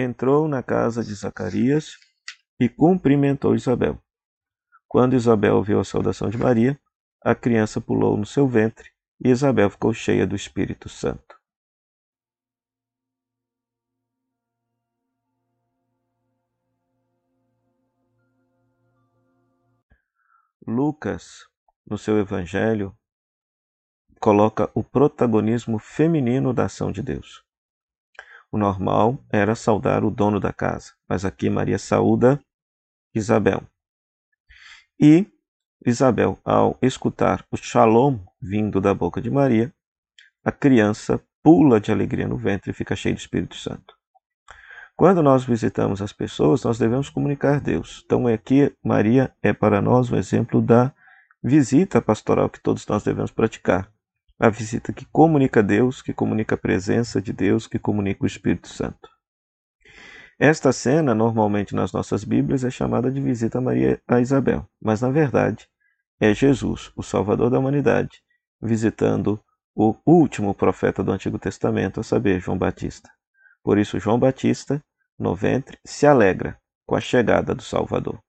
entrou na casa de Zacarias e cumprimentou Isabel. Quando Isabel ouviu a saudação de Maria, a criança pulou no seu ventre e Isabel ficou cheia do Espírito Santo. Lucas, no seu evangelho, coloca o protagonismo feminino da ação de Deus. O normal era saudar o dono da casa, mas aqui Maria saúda Isabel. E Isabel, ao escutar o shalom vindo da boca de Maria, a criança pula de alegria no ventre e fica cheia do Espírito Santo. Quando nós visitamos as pessoas, nós devemos comunicar Deus. Então, aqui, Maria é para nós um exemplo da visita pastoral que todos nós devemos praticar. A visita que comunica Deus, que comunica a presença de Deus, que comunica o Espírito Santo. Esta cena, normalmente nas nossas Bíblias, é chamada de visita a Maria a Isabel, mas na verdade é Jesus, o Salvador da humanidade, visitando o último profeta do Antigo Testamento, a saber, João Batista. Por isso, João Batista, no ventre, se alegra com a chegada do Salvador.